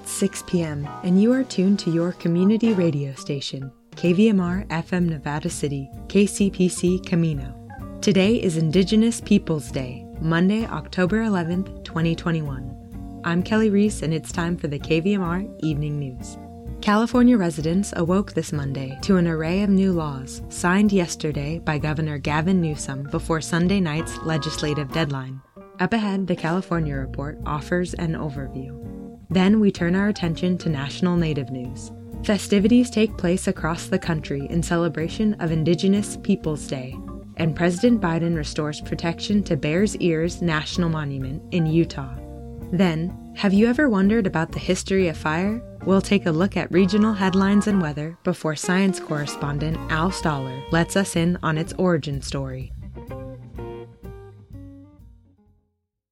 It's 6 p.m., and you are tuned to your community radio station, KVMR FM Nevada City, KCPC Camino. Today is Indigenous Peoples Day, Monday, October 11th, 2021. I'm Kelly Reese, and it's time for the KVMR Evening News. California residents awoke this Monday to an array of new laws signed yesterday by Governor Gavin Newsom before Sunday night's legislative deadline. Up ahead, the California Report offers an overview. Then we turn our attention to national Native news. Festivities take place across the country in celebration of Indigenous Peoples Day, and President Biden restores protection to Bears Ears National Monument in Utah. Then, have you ever wondered about the history of fire? We'll take a look at regional headlines and weather before science correspondent Al Stahler lets us in on its origin story.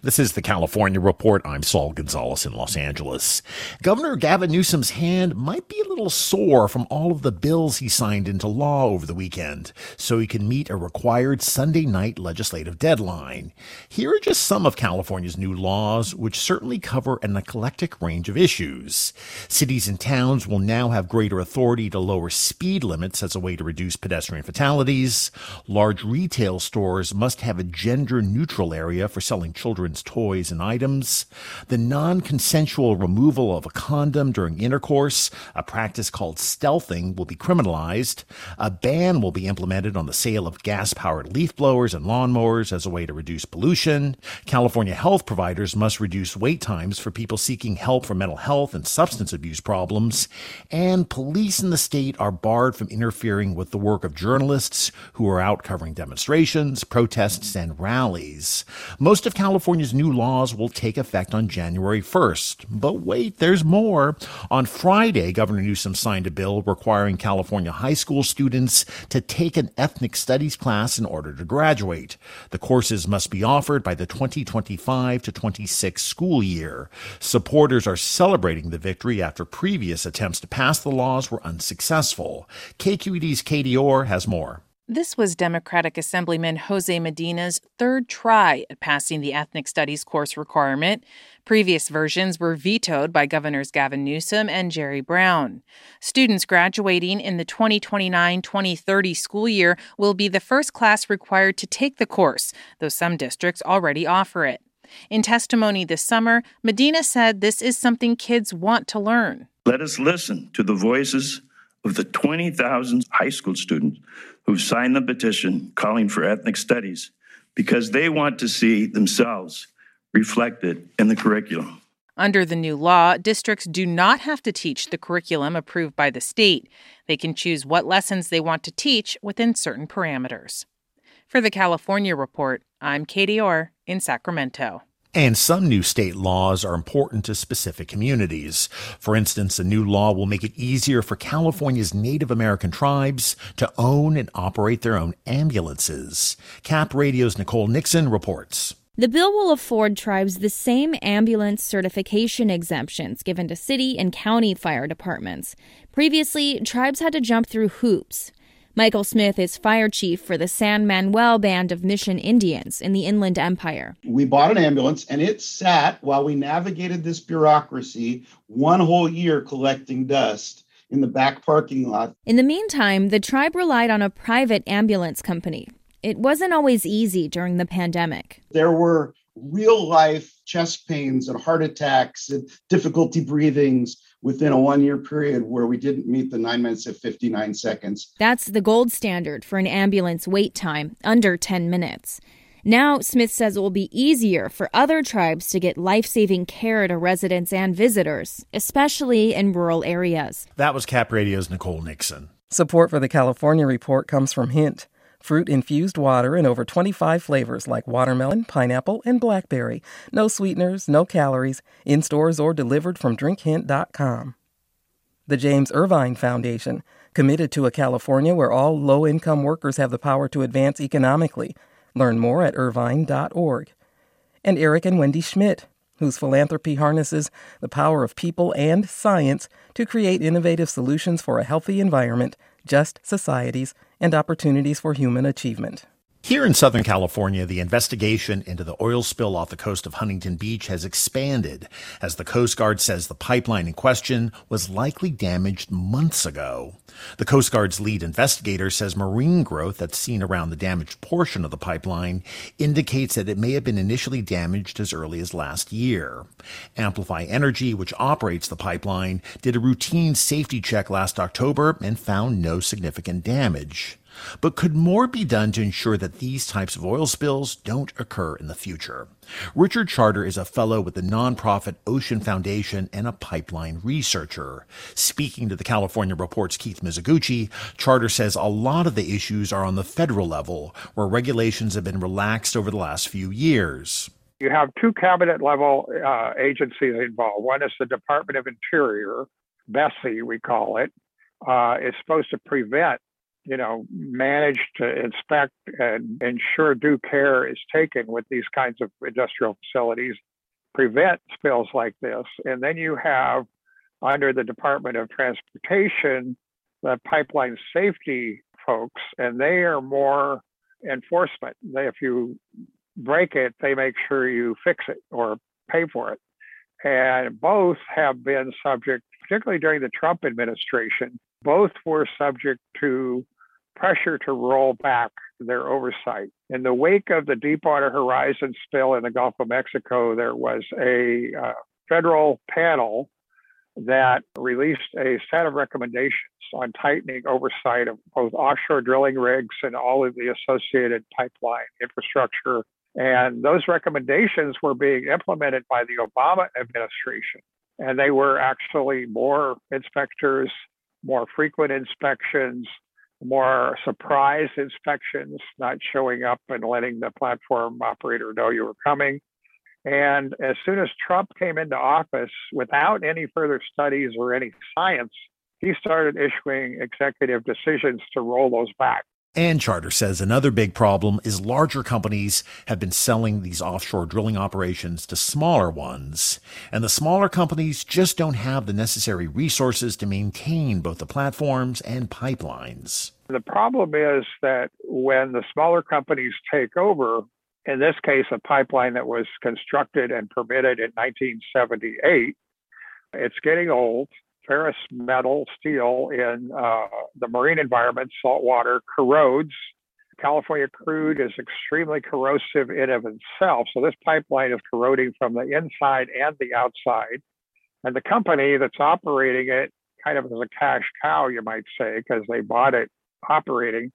This is the California Report. I'm Saul Gonzalez in Los Angeles. Governor Gavin Newsom's hand might be a little sore from all of the bills he signed into law over the weekend, so he can meet a required Sunday night legislative deadline. Here are just some of California's new laws, which certainly cover an eclectic range of issues. Cities and towns will now have greater authority to lower speed limits as a way to reduce pedestrian fatalities. Large retail stores must have a gender neutral area for selling children's toys and items, the non consensual removal of a condom during intercourse, a practice called stealthing, will be criminalized, a ban will be implemented on the sale of gas powered leaf blowers and lawnmowers as a way to reduce pollution, California health providers must reduce wait times for people seeking help for mental health and substance abuse problems, and police in the state are barred from interfering with the work of journalists who are out covering demonstrations, protests, and rallies. Most of California's new laws will take effect on January 1st. But wait, there's more. On Friday, Governor Newsom signed a bill requiring California high school students to take an ethnic studies class in order to graduate. The courses must be offered by the 2025 to 26 school year. Supporters are celebrating the victory after previous attempts to pass the laws were unsuccessful. KQED's Katie Orr has more. This was Democratic Assemblyman Jose Medina's third try at passing the ethnic studies course requirement. Previous versions were vetoed by Governors Gavin Newsom and Jerry Brown. Students graduating in the 2029 2030 school year will be the first class required to take the course, though some districts already offer it. In testimony this summer, Medina said this is something kids want to learn. Let us listen to the voices of the 20,000 high school students who've signed the petition calling for ethnic studies because they want to see themselves reflected in the curriculum. Under the new law, districts do not have to teach the curriculum approved by the state. They can choose what lessons they want to teach within certain parameters. For the California Report, I'm Katie Orr in Sacramento. And some new state laws are important to specific communities. For instance, a new law will make it easier for California's Native American tribes to own and operate their own ambulances. Cap Radio's Nicole Nixon reports. The bill will afford tribes the same ambulance certification exemptions given to city and county fire departments. Previously, tribes had to jump through hoops. Michael Smith is fire chief for the San Manuel Band of Mission Indians in the Inland Empire. We bought an ambulance and it sat while we navigated this bureaucracy one whole year collecting dust in the back parking lot. In the meantime, the tribe relied on a private ambulance company. It wasn't always easy during the pandemic. There were real life chest pains and heart attacks and difficulty breathings within a one year period where we didn't meet the nine minutes and 59 seconds. That's the gold standard for an ambulance wait time, under 10 minutes. Now, Smith says it will be easier for other tribes to get life saving care to residents and visitors, especially in rural areas. That was Cap Radio's Nicole Nixon. Support for the California Report comes from Hint fruit infused water in over 25 flavors like watermelon, pineapple, and blackberry. No sweeteners, no calories, in stores or delivered from drinkhint.com. The James Irvine Foundation, committed to a California where all low income workers have the power to advance economically. Learn more at irvine.org. And Eric and Wendy Schmidt, whose philanthropy harnesses the power of people and science to create innovative solutions for a healthy environment, just societies, and opportunities for human achievement. Here in Southern California, the investigation into the oil spill off the coast of Huntington Beach has expanded as the Coast Guard says the pipeline in question was likely damaged months ago. The Coast Guard's lead investigator says marine growth that's seen around the damaged portion of the pipeline indicates that it may have been initially damaged as early as last year. Amplify Energy, which operates the pipeline, did a routine safety check last October and found no significant damage. But could more be done to ensure that these types of oil spills don't occur in the future? Richard Charter is a fellow with the nonprofit Ocean Foundation and a pipeline researcher. Speaking to the California Report's Keith Mizuguchi, Charter says a lot of the issues are on the federal level, where regulations have been relaxed over the last few years. You have two cabinet level uh, agencies involved. One is the Department of Interior, BSEE, we call it, uh, is supposed to prevent you know, manage to inspect and ensure due care is taken with these kinds of industrial facilities, prevent spills like this. And then you have under the Department of Transportation, the pipeline safety folks, and they are more enforcement. They, if you break it, they make sure you fix it or pay for it. And both have been subject, particularly during the Trump administration, both were subject to pressure to roll back their oversight. In the wake of the Deepwater Horizon spill in the Gulf of Mexico, there was a uh, federal panel that released a set of recommendations on tightening oversight of both offshore drilling rigs and all of the associated pipeline infrastructure. And those recommendations were being implemented by the Obama administration. And they were actually more inspectors, more frequent inspections, more surprise inspections, not showing up and letting the platform operator know you were coming. And as soon as Trump came into office, without any further studies or any science, he started issuing executive decisions to roll those back. And Charter says another big problem is larger companies have been selling these offshore drilling operations to smaller ones. And the smaller companies just don't have the necessary resources to maintain both the platforms and pipelines. The problem is that when the smaller companies take over, in this case, a pipeline that was constructed and permitted in 1978, it's getting old ferrous metal, steel in uh, the marine environment, salt water, corrodes. California crude is extremely corrosive in of itself. So this pipeline is corroding from the inside and the outside. And the company that's operating it kind of as a cash cow, you might say, because they bought it operating,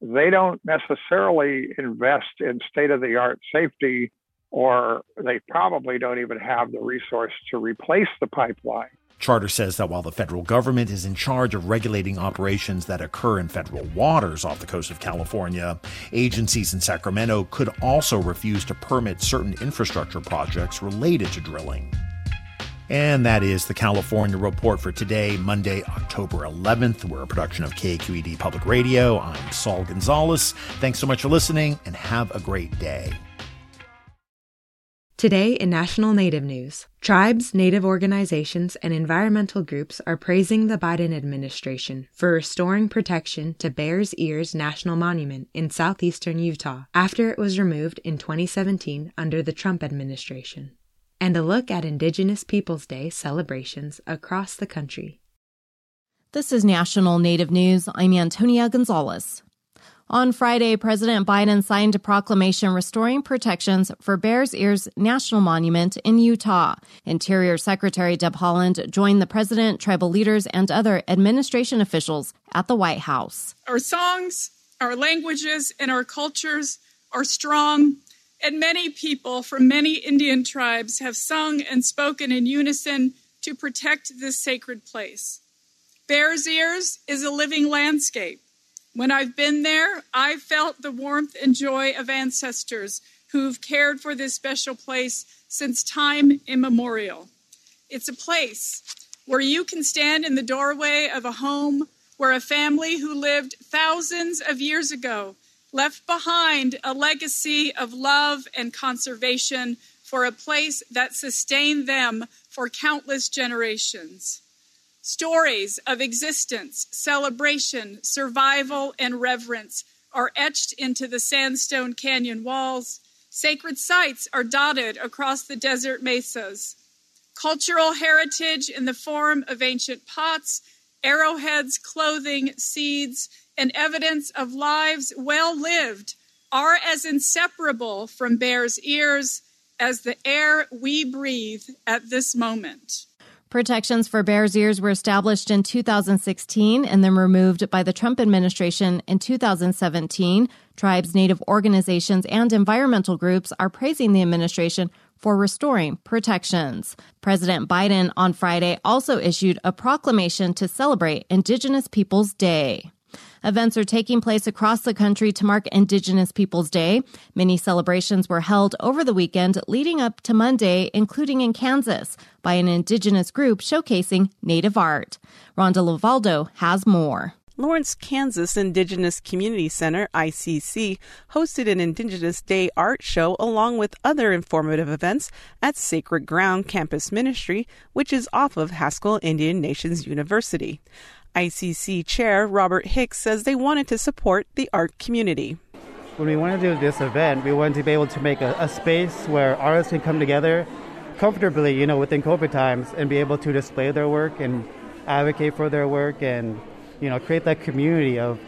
they don't necessarily invest in state of the art safety, or they probably don't even have the resource to replace the pipeline. Charter says that while the federal government is in charge of regulating operations that occur in federal waters off the coast of California, agencies in Sacramento could also refuse to permit certain infrastructure projects related to drilling. And that is the California Report for today, Monday, October 11th. We're a production of KQED Public Radio. I'm Saul Gonzalez. Thanks so much for listening and have a great day. Today in National Native News, tribes, native organizations, and environmental groups are praising the Biden administration for restoring protection to Bears Ears National Monument in southeastern Utah after it was removed in 2017 under the Trump administration. And a look at Indigenous Peoples Day celebrations across the country. This is National Native News. I'm Antonia Gonzalez. On Friday, President Biden signed a proclamation restoring protections for Bears Ears National Monument in Utah. Interior Secretary Deb Haaland joined the president, tribal leaders, and other administration officials at the White House. Our songs, our languages, and our cultures are strong, and many people from many Indian tribes have sung and spoken in unison to protect this sacred place. Bears Ears is a living landscape when I've been there, I've felt the warmth and joy of ancestors who've cared for this special place since time immemorial. It's a place where you can stand in the doorway of a home where a family who lived thousands of years ago left behind a legacy of love and conservation for a place that sustained them for countless generations. Stories of existence, celebration, survival, and reverence are etched into the sandstone canyon walls. Sacred sites are dotted across the desert mesas. Cultural heritage in the form of ancient pots, arrowheads, clothing, seeds, and evidence of lives well lived are as inseparable from Bear's Ears as the air we breathe at this moment. Protections for Bears Ears were established in 2016 and then removed by the Trump administration in 2017. Tribes, native organizations, and environmental groups are praising the administration for restoring protections. President Biden on Friday also issued a proclamation to celebrate Indigenous Peoples Day. Events are taking place across the country to mark Indigenous Peoples Day. Many celebrations were held over the weekend leading up to Monday, including in Kansas, by an Indigenous group showcasing Native art. Rhonda LeValdo has more. Lawrence, Kansas Indigenous Community Center, ICC, hosted an Indigenous Day art show along with other informative events at Sacred Ground Campus Ministry, which is off of Haskell Indian Nations University. ICC Chair Robert Hicks says they wanted to support the art community. When we wanted to do this event, we wanted to be able to make a, a space where artists can come together comfortably, you know, within COVID times and be able to display their work and advocate for their work and, you know, create that community of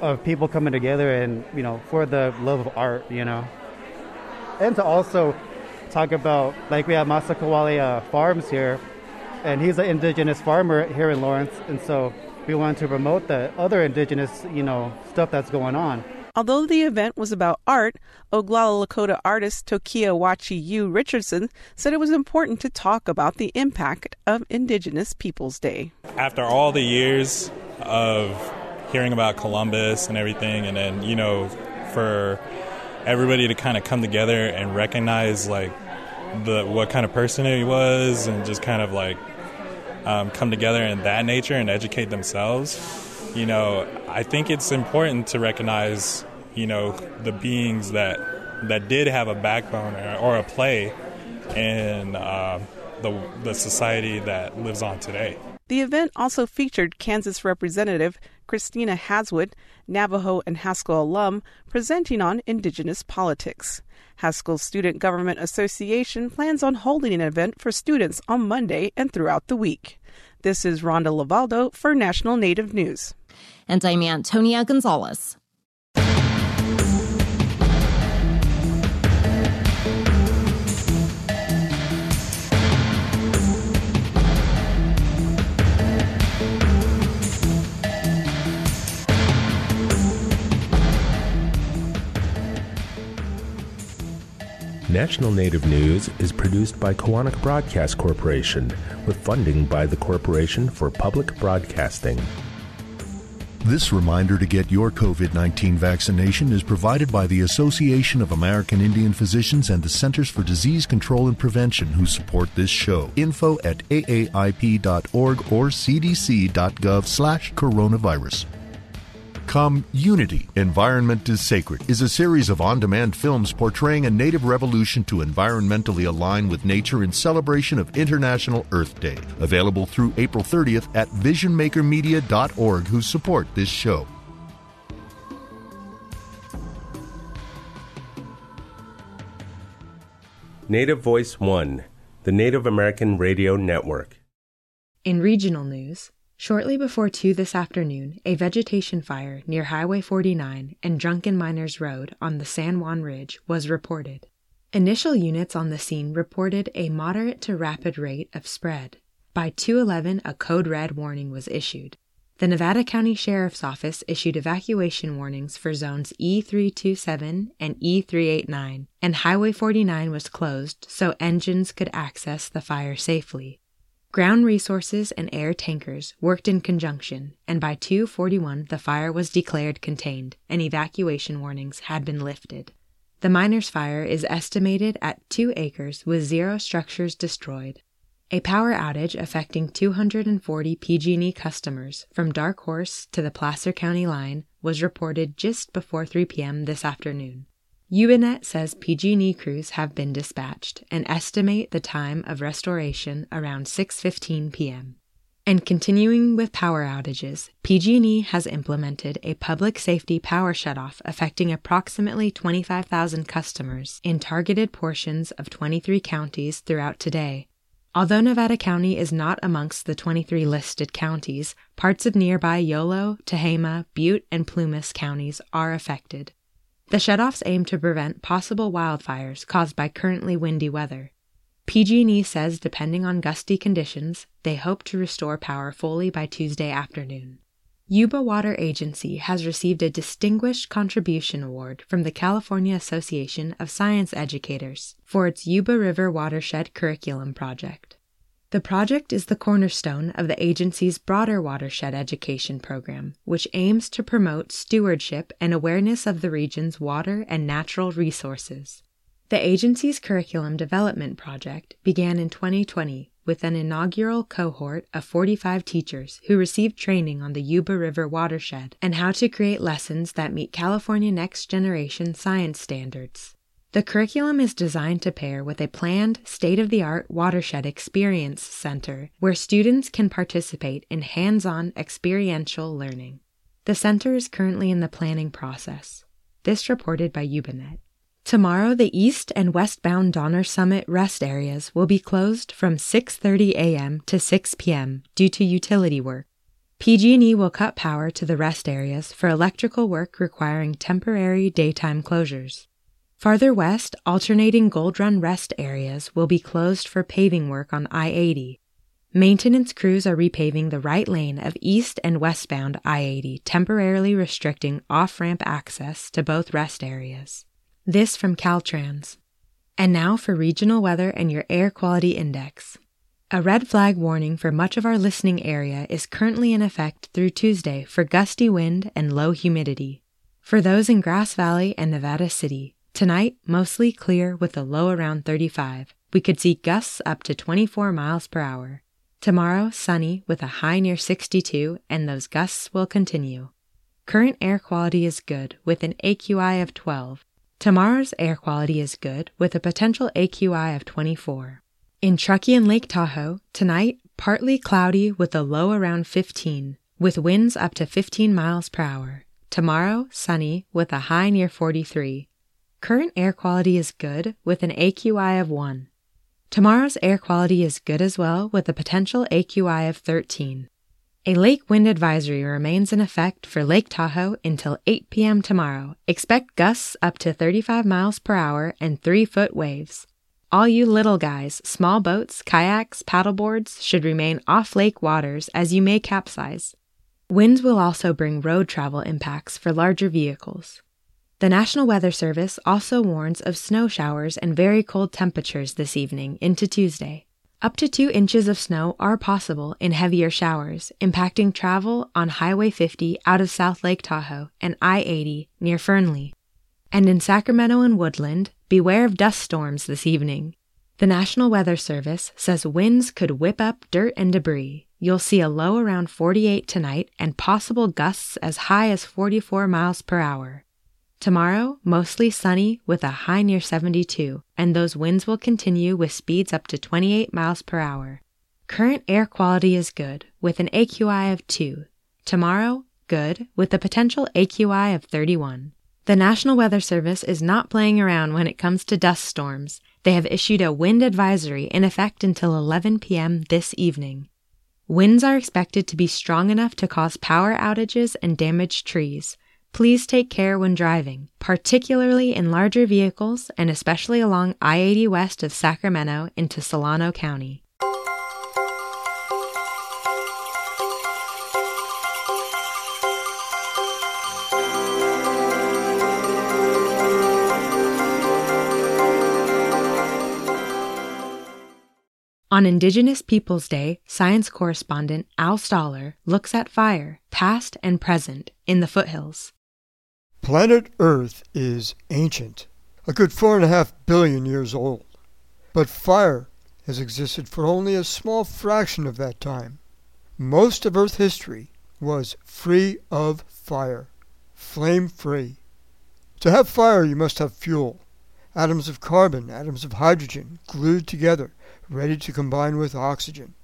of people coming together and, you know, for the love of art, you know. And to also talk about, like we have Masakawali uh, Farms here, and he's an indigenous farmer here in Lawrence, and so we wanted to promote the other indigenous, you know, stuff that's going on. Although the event was about art, Oglala Lakota artist Tokia Wachi Yu Richardson said it was important to talk about the impact of Indigenous Peoples Day. After all the years of hearing about Columbus and everything, and then, you know, for everybody to kind of come together and recognize, like, the what kind of person he was and just kind of like um, come together in that nature and educate themselves. You know, I think it's important to recognize, you know, the beings that that did have a backbone or, or a play in uh, the the society that lives on today. The event also featured Kansas Representative Christina Haswood, Navajo and Haskell alum, presenting on Indigenous politics. Haskell Student Government Association plans on holding an event for students on Monday and throughout the week. This is Rhonda LeValdo for National Native News. And I'm Antonia Gonzalez. National Native News is produced by Koahnic Broadcast Corporation with funding by the Corporation for Public Broadcasting. This reminder to get your COVID 19 vaccination is provided by the Association of American Indian Physicians and the Centers for Disease Control and Prevention, who support this show. Info at aaip.org or cdc.gov slash coronavirus. Come Unity, Environment is Sacred is a series of on demand films portraying a native revolution to environmentally align with nature in celebration of International Earth Day. Available through April 30th at visionmakermedia.org, who support this show. Native Voice One, the Native American Radio Network. In regional news, Shortly before 2 this afternoon, a vegetation fire near Highway 49 and Drunken Miners Road on the San Juan Ridge was reported. Initial units on the scene reported a moderate to rapid rate of spread. By 211, a code red warning was issued. The Nevada County Sheriff's Office issued evacuation warnings for zones E327 and E389, and Highway 49 was closed so engines could access the fire safely. Ground resources and air tankers worked in conjunction, and by 241 the fire was declared contained and evacuation warnings had been lifted. The miners' fire is estimated at 2 acres with zero structures destroyed. A power outage affecting 240 PG&E customers from Dark Horse to the Placer County line was reported just before 3 p.m. this afternoon. YubaNet says PG&E crews have been dispatched and estimate the time of restoration around 6:15 p.m. And continuing with power outages, PG&E has implemented a public safety power shutoff affecting approximately 25,000 customers in targeted portions of 23 counties throughout today. Although Nevada County is not amongst the 23 listed counties, parts of nearby Yolo, Tehama, Butte, and Plumas counties are affected. The shutoffs aim to prevent possible wildfires caused by currently windy weather. PG&E says depending on gusty conditions, they hope to restore power fully by Tuesday afternoon. Yuba Water Agency has received a Distinguished Contribution Award from the California Association of Science Educators for its Yuba River Watershed Curriculum Project. The project is the cornerstone of the agency's broader watershed education program, which aims to promote stewardship and awareness of the region's water and natural resources. The agency's curriculum development project began in 2020 with an inaugural cohort of 45 teachers who received training on the Yuba River watershed and how to create lessons that meet California Next Generation science standards. The curriculum is designed to pair with a planned, state of the art watershed experience center where students can participate in hands on experiential learning. The center is currently in the planning process. This reported by YubaNet. Tomorrow, the east and westbound Donner Summit rest areas will be closed from 6:30 a.m. to 6 p.m. due to utility work. PG&E will cut power to the rest areas for electrical work requiring temporary daytime closures. Farther west, alternating Gold Run rest areas will be closed for paving work on I 80. Maintenance crews are repaving the right lane of east and westbound I 80, temporarily restricting off ramp access to both rest areas. This from Caltrans. And now for regional weather and your air quality index. A red flag warning for much of our listening area is currently in effect through Tuesday for gusty wind and low humidity. For those in Grass Valley and Nevada City, Tonight, mostly clear with a low around 35. We could see gusts up to 24 miles per hour. Tomorrow, sunny with a high near 62, and those gusts will continue. Current air quality is good with an AQI of 12. Tomorrow's air quality is good with a potential AQI of 24. In Truckee and Lake Tahoe, tonight, partly cloudy with a low around 15, with winds up to 15 miles per hour. Tomorrow, sunny with a high near 43. Current air quality is good with an AQI of 1. Tomorrow's air quality is good as well with a potential AQI of 13. A lake wind advisory remains in effect for Lake Tahoe until 8 p.m. tomorrow. Expect gusts up to 35 miles per hour and 3 foot waves. All you little guys, small boats, kayaks, paddleboards should remain off lake waters as you may capsize. Winds will also bring road travel impacts for larger vehicles. The National Weather Service also warns of snow showers and very cold temperatures this evening into Tuesday. Up to two inches of snow are possible in heavier showers, impacting travel on Highway 50 out of South Lake Tahoe and I 80 near Fernley. And in Sacramento and Woodland, beware of dust storms this evening. The National Weather Service says winds could whip up dirt and debris. You'll see a low around 48 tonight and possible gusts as high as 44 miles per hour. Tomorrow, mostly sunny with a high near 72, and those winds will continue with speeds up to 28 miles per hour. Current air quality is good with an AQI of 2. Tomorrow, good with a potential AQI of 31. The National Weather Service is not playing around when it comes to dust storms. They have issued a wind advisory in effect until 11 p.m. this evening. Winds are expected to be strong enough to cause power outages and damage trees. Please take care when driving, particularly in larger vehicles and especially along I 80 west of Sacramento into Solano County. On Indigenous Peoples Day, science correspondent Al Stahler looks at fire, past and present, in the foothills. Planet Earth is ancient, a good four and a half billion years old. But fire has existed for only a small fraction of that time. Most of Earth history was free of fire, flame free. To have fire, you must have fuel atoms of carbon, atoms of hydrogen, glued together, ready to combine with oxygen.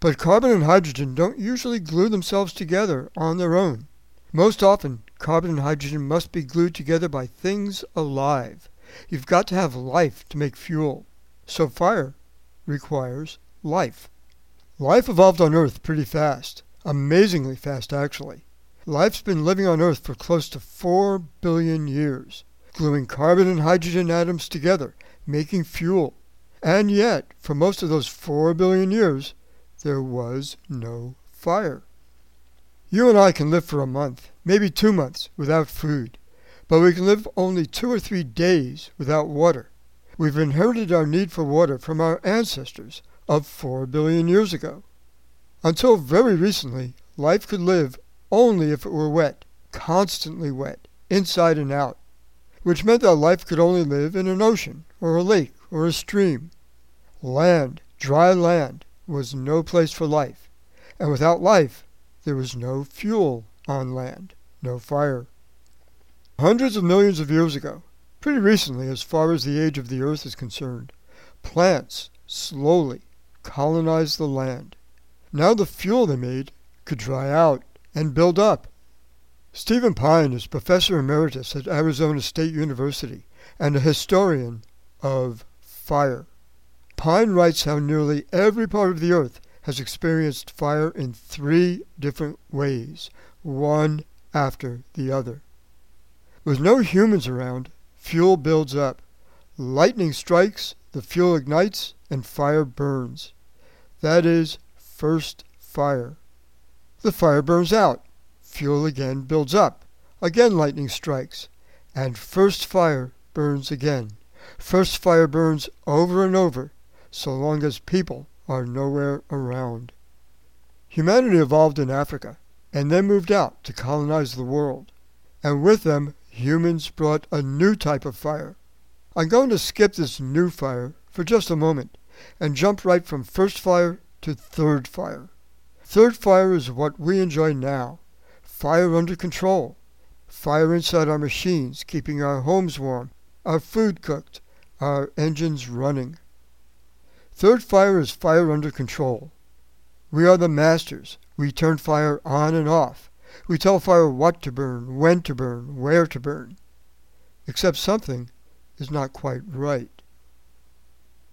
But carbon and hydrogen don't usually glue themselves together on their own. Most often, carbon and hydrogen must be glued together by things alive. You've got to have life to make fuel. So fire requires life. Life evolved on Earth pretty fast. Amazingly fast, actually. Life's been living on Earth for close to 4 billion years, gluing carbon and hydrogen atoms together, making fuel. And yet, for most of those 4 billion years, there was no fire. You and I can live for a month, maybe two months, without food, but we can live only two or three days without water. We've inherited our need for water from our ancestors of 4 billion years ago. Until very recently, life could live only if it were wet, constantly wet, inside and out, which meant that life could only live in an ocean, or a lake, or a stream. Land, dry land, was no place for life, and without life there was no fuel on land, no fire. Hundreds of millions of years ago, pretty recently as far as the age of the earth is concerned, plants slowly colonized the land. Now the fuel they made could dry out and build up. Stephen Pyne is professor emeritus at Arizona State University and a historian of fire. Pyne writes how nearly every part of the earth has experienced fire in three different ways, one after the other. With no humans around, fuel builds up. Lightning strikes, the fuel ignites, and fire burns. That is first fire. The fire burns out. Fuel again builds up. Again lightning strikes. And first fire burns again. First fire burns over and over, so long as people are nowhere around. Humanity evolved in Africa and then moved out to colonize the world. And with them, humans brought a new type of fire. I'm going to skip this new fire for just a moment and jump right from first fire to third fire. Third fire is what we enjoy now fire under control, fire inside our machines, keeping our homes warm, our food cooked, our engines running. Third fire is fire under control. We are the masters. We turn fire on and off. We tell fire what to burn, when to burn, where to burn. Except something is not quite right.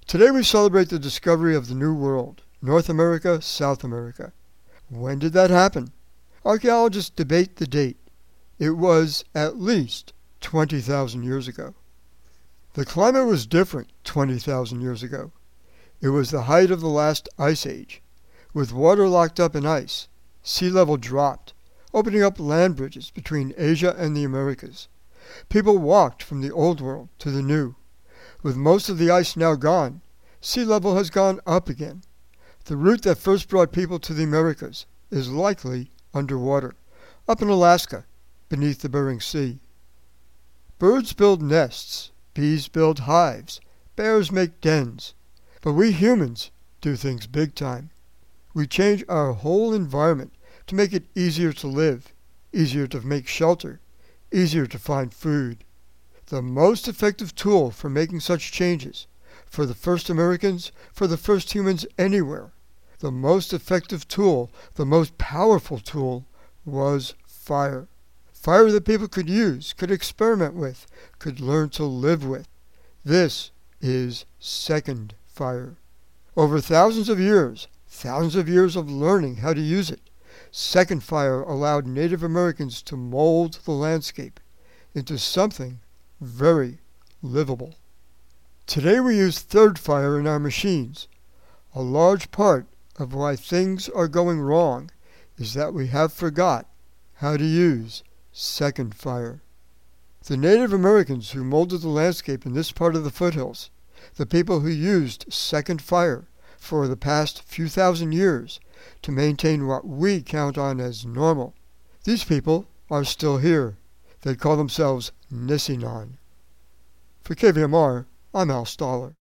Today we celebrate the discovery of the New World, North America, South America. When did that happen? Archaeologists debate the date. It was at least 20,000 years ago. The climate was different 20,000 years ago. It was the height of the last ice age. With water locked up in ice, sea level dropped, opening up land bridges between Asia and the Americas. People walked from the old world to the new. With most of the ice now gone, sea level has gone up again. The route that first brought people to the Americas is likely underwater, up in Alaska, beneath the Bering Sea. Birds build nests, bees build hives, bears make dens, but we humans do things big time. We change our whole environment to make it easier to live, easier to make shelter, easier to find food. The most effective tool for making such changes, for the first Americans, for the first humans anywhere, the most effective tool, the most powerful tool, was fire. Fire that people could use, could experiment with, could learn to live with. This is second fire. Over thousands of years, thousands of years of learning how to use it, second fire allowed Native Americans to mold the landscape into something very livable. Today we use third fire in our machines. A large part of why things are going wrong is that we have forgot how to use second fire. The Native Americans who molded the landscape in this part of the foothills the people who used second fire for the past few thousand years to maintain what we count on as normal. These people are still here. They call themselves Nisenan. For KVMR, I'm Al Stahler.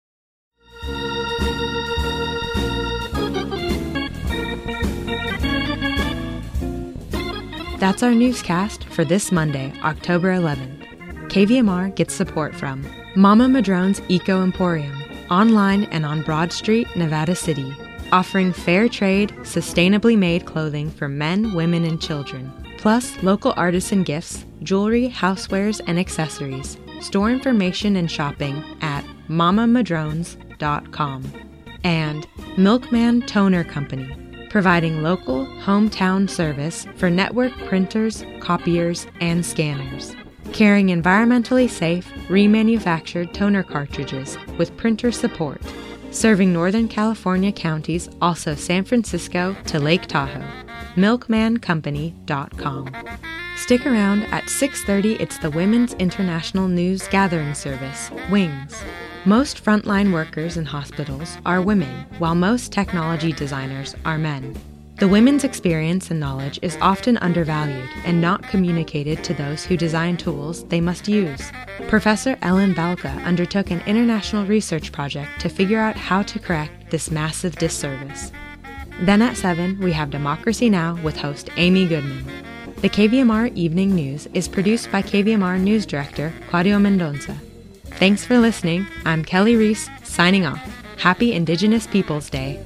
That's our newscast for this Monday, October 11th. KVMR gets support from Mama Madrone's Eco Emporium, online and on Broad Street, Nevada City. offering fair trade, sustainably made clothing for men, women, and children, plus local artisan gifts, jewelry, housewares, and accessories. Store information and shopping at mamamadrones.com. And Milkman Toner Company, providing local, hometown service for network printers, copiers, and scanners. Carrying environmentally safe, remanufactured toner cartridges with printer support. Serving Northern California counties, also San Francisco to Lake Tahoe. MilkmanCompany.com. Stick around at 6:30 it's the Women's International News Gathering Service, WINGS. Most frontline workers in hospitals are women, while most technology designers are men. The women's experience and knowledge is often undervalued and not communicated to those who design tools they must use. Professor Ellen Balka undertook an international research project to figure out how to correct this massive disservice. Then at 7, we have Democracy Now! with host Amy Goodman. The KVMR Evening News is produced by KVMR News Director Claudio Mendonça. Thanks for listening. I'm Kelly Reese, signing off. Happy Indigenous Peoples Day